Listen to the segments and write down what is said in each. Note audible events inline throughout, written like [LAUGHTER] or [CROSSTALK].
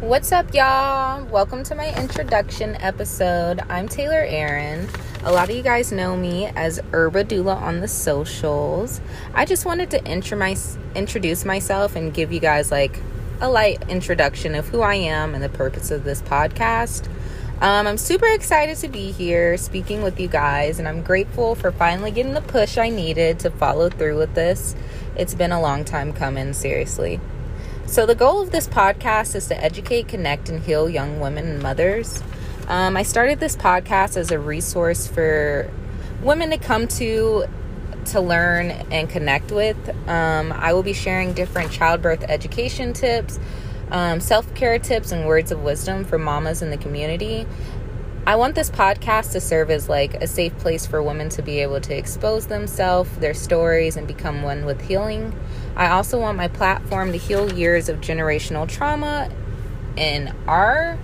What's up, y'all? Welcome to my introduction episode. I'm Taylor Aaron. A lot of you guys know me as Herba Doula on the socials. I just wanted to intro my, introduce myself and give you guys like a light introduction of who I am and the purpose of this podcast. Um, I'm super excited to be here speaking with you guys, and I'm grateful for finally getting the push I needed to follow through with this. It's been a long time coming, seriously. So, the goal of this podcast is to educate, connect, and heal young women and mothers. Um, I started this podcast as a resource for women to come to to learn and connect with. Um, I will be sharing different childbirth education tips, um, self care tips, and words of wisdom for mamas in the community. I want this podcast to serve as like a safe place for women to be able to expose themselves, their stories, and become one with healing. I also want my platform to heal years of generational trauma in our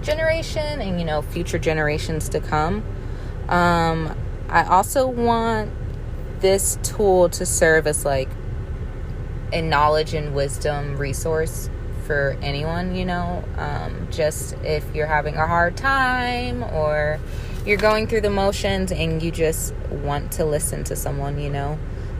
generation and you know future generations to come. Um, I also want this tool to serve as like a knowledge and wisdom resource for anyone, you know. Um, just if you're having a hard time or you're going through the motions and you just want to listen to someone, you know.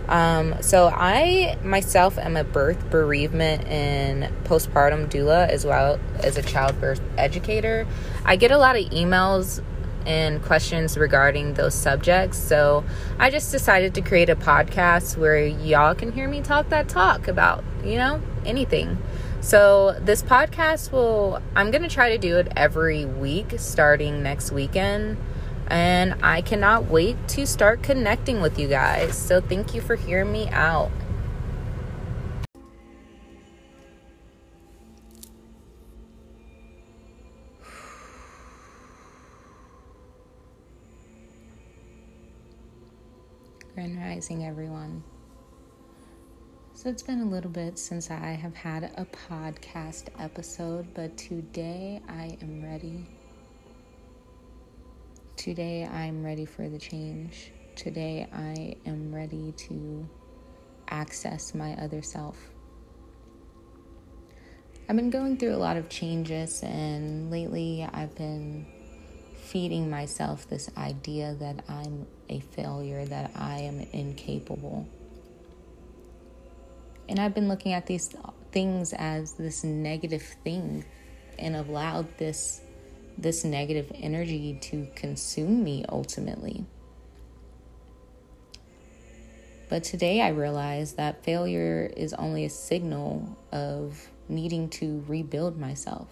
Um, so I myself am a birth, bereavement, and postpartum doula as well as a childbirth educator. I get a lot of emails and questions regarding those subjects. So I just decided to create a podcast where y'all can hear me talk that talk about, you know, anything. So this podcast will, I'm going to try to do it every week starting next weekend and I cannot wait to start connecting with you guys. So thank you for hearing me out. [SIGHS] Grand Rising, everyone. So it's been a little bit since I have had a podcast episode, but today I am ready Today I'm ready for the change. Today I am ready to access my other self. I've been going through a lot of changes, and lately I've been feeding myself this idea that I'm a failure, that I am incapable. And I've been looking at these things as this negative thing and allowed this this negative energy to consume me ultimately. But today I realized that failure is only a signal of needing to rebuild myself,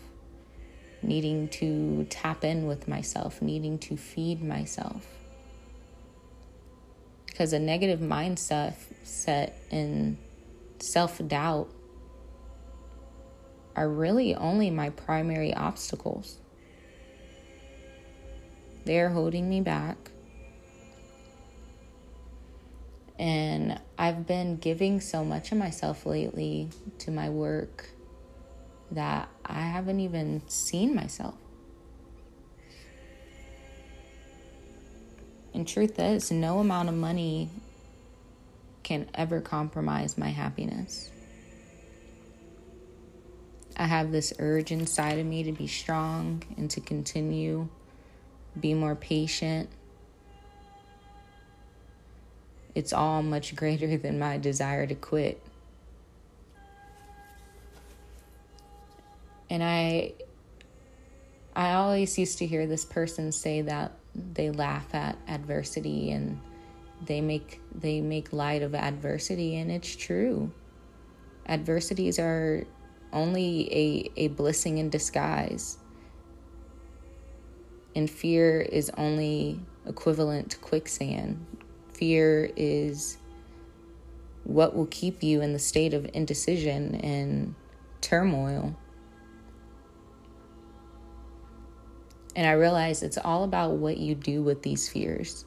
needing to tap in with myself, needing to feed myself. Because a negative mindset set and self doubt are really only my primary obstacles. They're holding me back. And I've been giving so much of myself lately to my work that I haven't even seen myself. And truth is, no amount of money can ever compromise my happiness. I have this urge inside of me to be strong and to continue be more patient. It's all much [LAUGHS] greater than my desire to quit. And I I always used to hear this person say that they laugh at adversity and they make they make light of adversity and it's true. Adversities are only a, a blessing in disguise and fear is only equivalent to quicksand. Fear is what will keep you in the state of indecision and turmoil. And I realize it's all about what you do with these fears.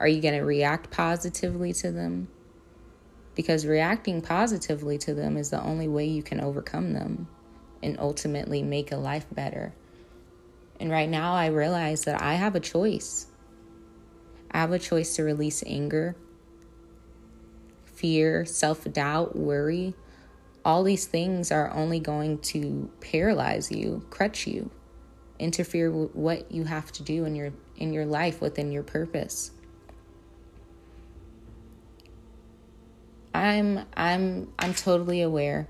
Are you going to react positively to them? Because reacting positively to them is the only way you can overcome them and ultimately make a life better. And right now, I realize that I have a choice. I have a choice to release anger, fear, self doubt, worry, all these things are only going to paralyze you, crutch you, interfere with what you have to do in your in your life within your purpose. I'm I'm I'm totally aware.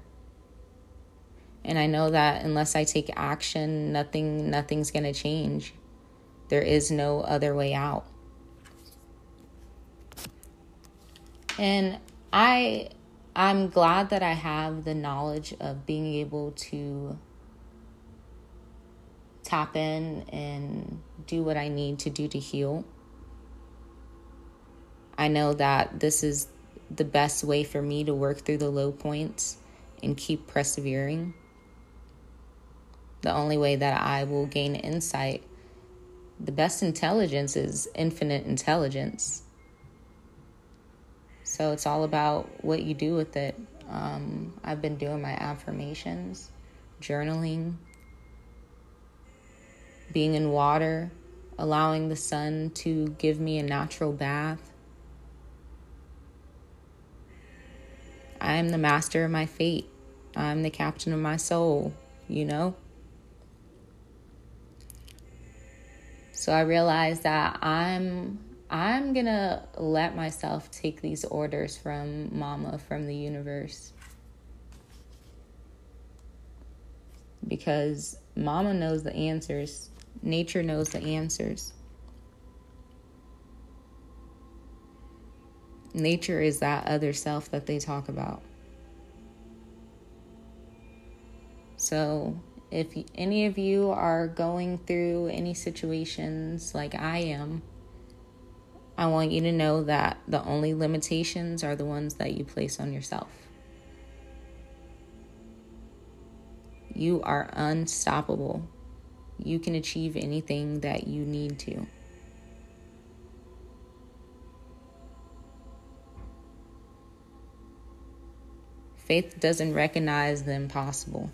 And I know that unless I take action, nothing nothing's going to change. There is no other way out. And I I'm glad that I have the knowledge of being able to tap in and do what I need to do to heal. I know that this is the best way for me to work through the low points and keep persevering. The only way that I will gain insight, the best intelligence is infinite intelligence. So it's all about what you do with it. Um, I've been doing my affirmations, journaling, being in water, allowing the sun to give me a natural bath. I am the master of my fate. I'm the captain of my soul, you know? So I realized that I'm I'm going to let myself take these orders from mama from the universe. Because mama knows the answers. Nature knows the answers. Nature is that other self that they talk about. So, if any of you are going through any situations like I am, I want you to know that the only limitations are the ones that you place on yourself. You are unstoppable. You can achieve anything that you need to. Faith doesn't recognize the impossible.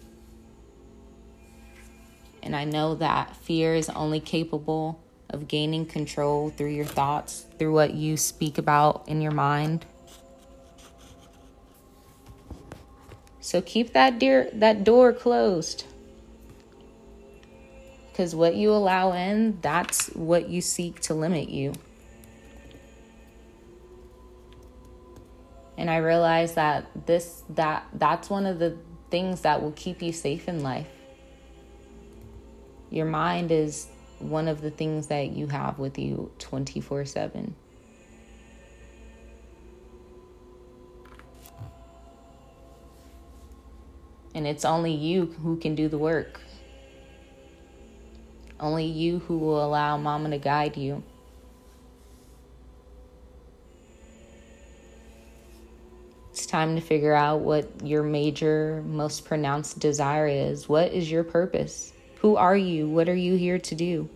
And I know that fear is only capable of gaining control through your thoughts, through what you speak about in your mind. So keep that dear that door closed. Cuz what you allow in, that's what you seek to limit you. And I realize that this that that's one of the things that will keep you safe in life. Your mind is one of the things that you have with you 24 7. And it's only you who can do the work. Only you who will allow mama to guide you. Time to figure out what your major, most pronounced desire is. What is your purpose? Who are you? What are you here to do?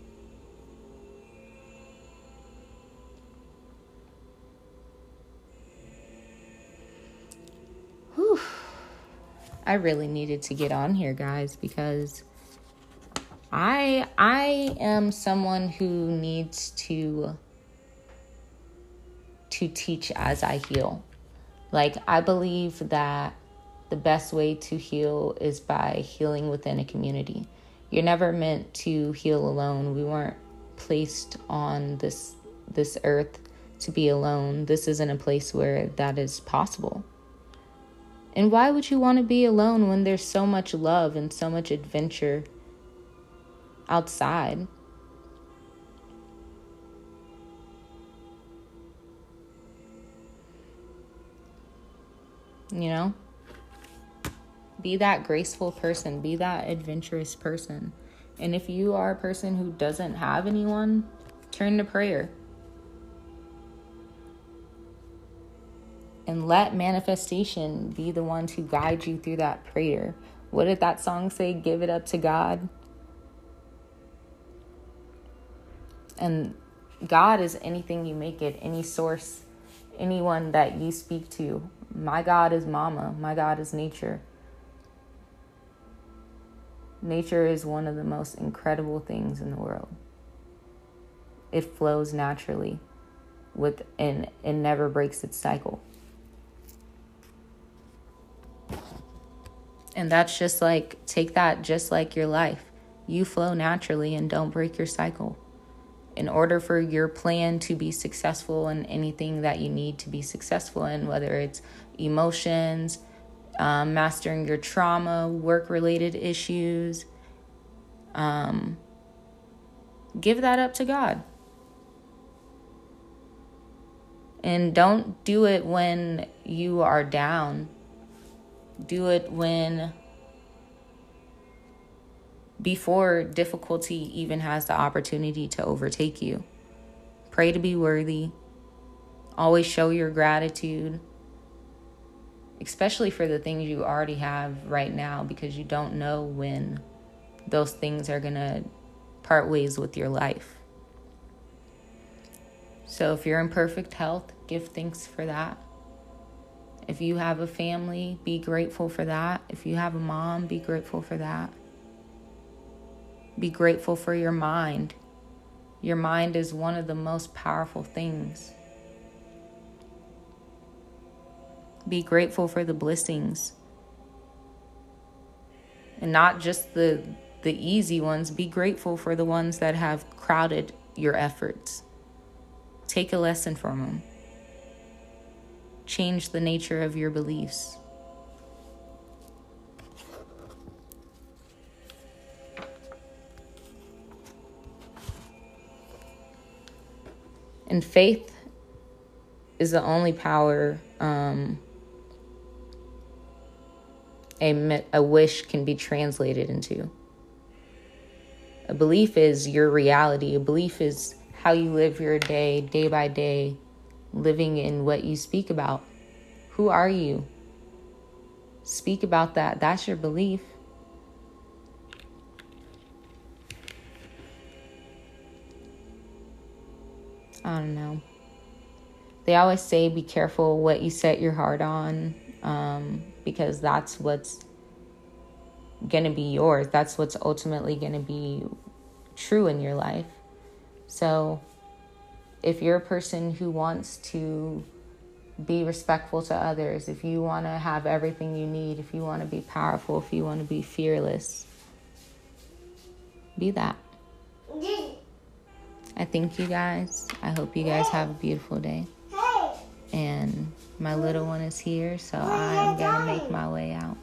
Whew. I really needed to get on here, guys, because I I am someone who needs to to teach as I heal. Like I believe that the best way to heal is by healing within a community. You're never meant to heal alone. We weren't placed on this this earth to be alone. This isn't a place where that is possible. And why would you want to be alone when there's so much love and so much adventure outside? You know? Be that graceful person, be that adventurous person. And if you are a person who doesn't have anyone, turn to prayer. And let manifestation be the one to guide you through that prayer. What did that song say? Give it up to God. And God is anything you make it, any source, anyone that you speak to. My God is mama, my God is nature. Nature is one of the most incredible things in the world. It flows naturally with and it never breaks its cycle. And that's just like, take that just like your life. You flow naturally and don't break your cycle. In order for your plan to be successful in anything that you need to be successful in, whether it's emotions, um, mastering your trauma, work related issues, um, give that up to God. And don't do it when you are down. Do it when, before difficulty even has the opportunity to overtake you. Pray to be worthy. Always show your gratitude, especially for the things you already have right now, because you don't know when those things are going to part ways with your life. So if you're in perfect health, give thanks for that. If you have a family, be grateful for that. If you have a mom, be grateful for that. Be grateful for your mind. Your mind is one of the most powerful things. Be grateful for the blessings. And not just the the easy ones, be grateful for the ones that have crowded your efforts. Take a lesson from them. Change the nature of your beliefs. And faith is the only power um, a, a wish can be translated into. A belief is your reality, a belief is how you live your day, day by day, living in what you speak about. Who are you? Speak about that. That's your belief. I don't know. They always say be careful what you set your heart on um, because that's what's going to be yours. That's what's ultimately going to be true in your life. So, if you're a person who wants to be respectful to others, if you want to have everything you need, if you want to be powerful, if you want to be fearless, be that. I thank you guys. I hope you guys have a beautiful day. And my little one is here, so I'm going to make my way out.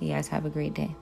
You guys have a great day.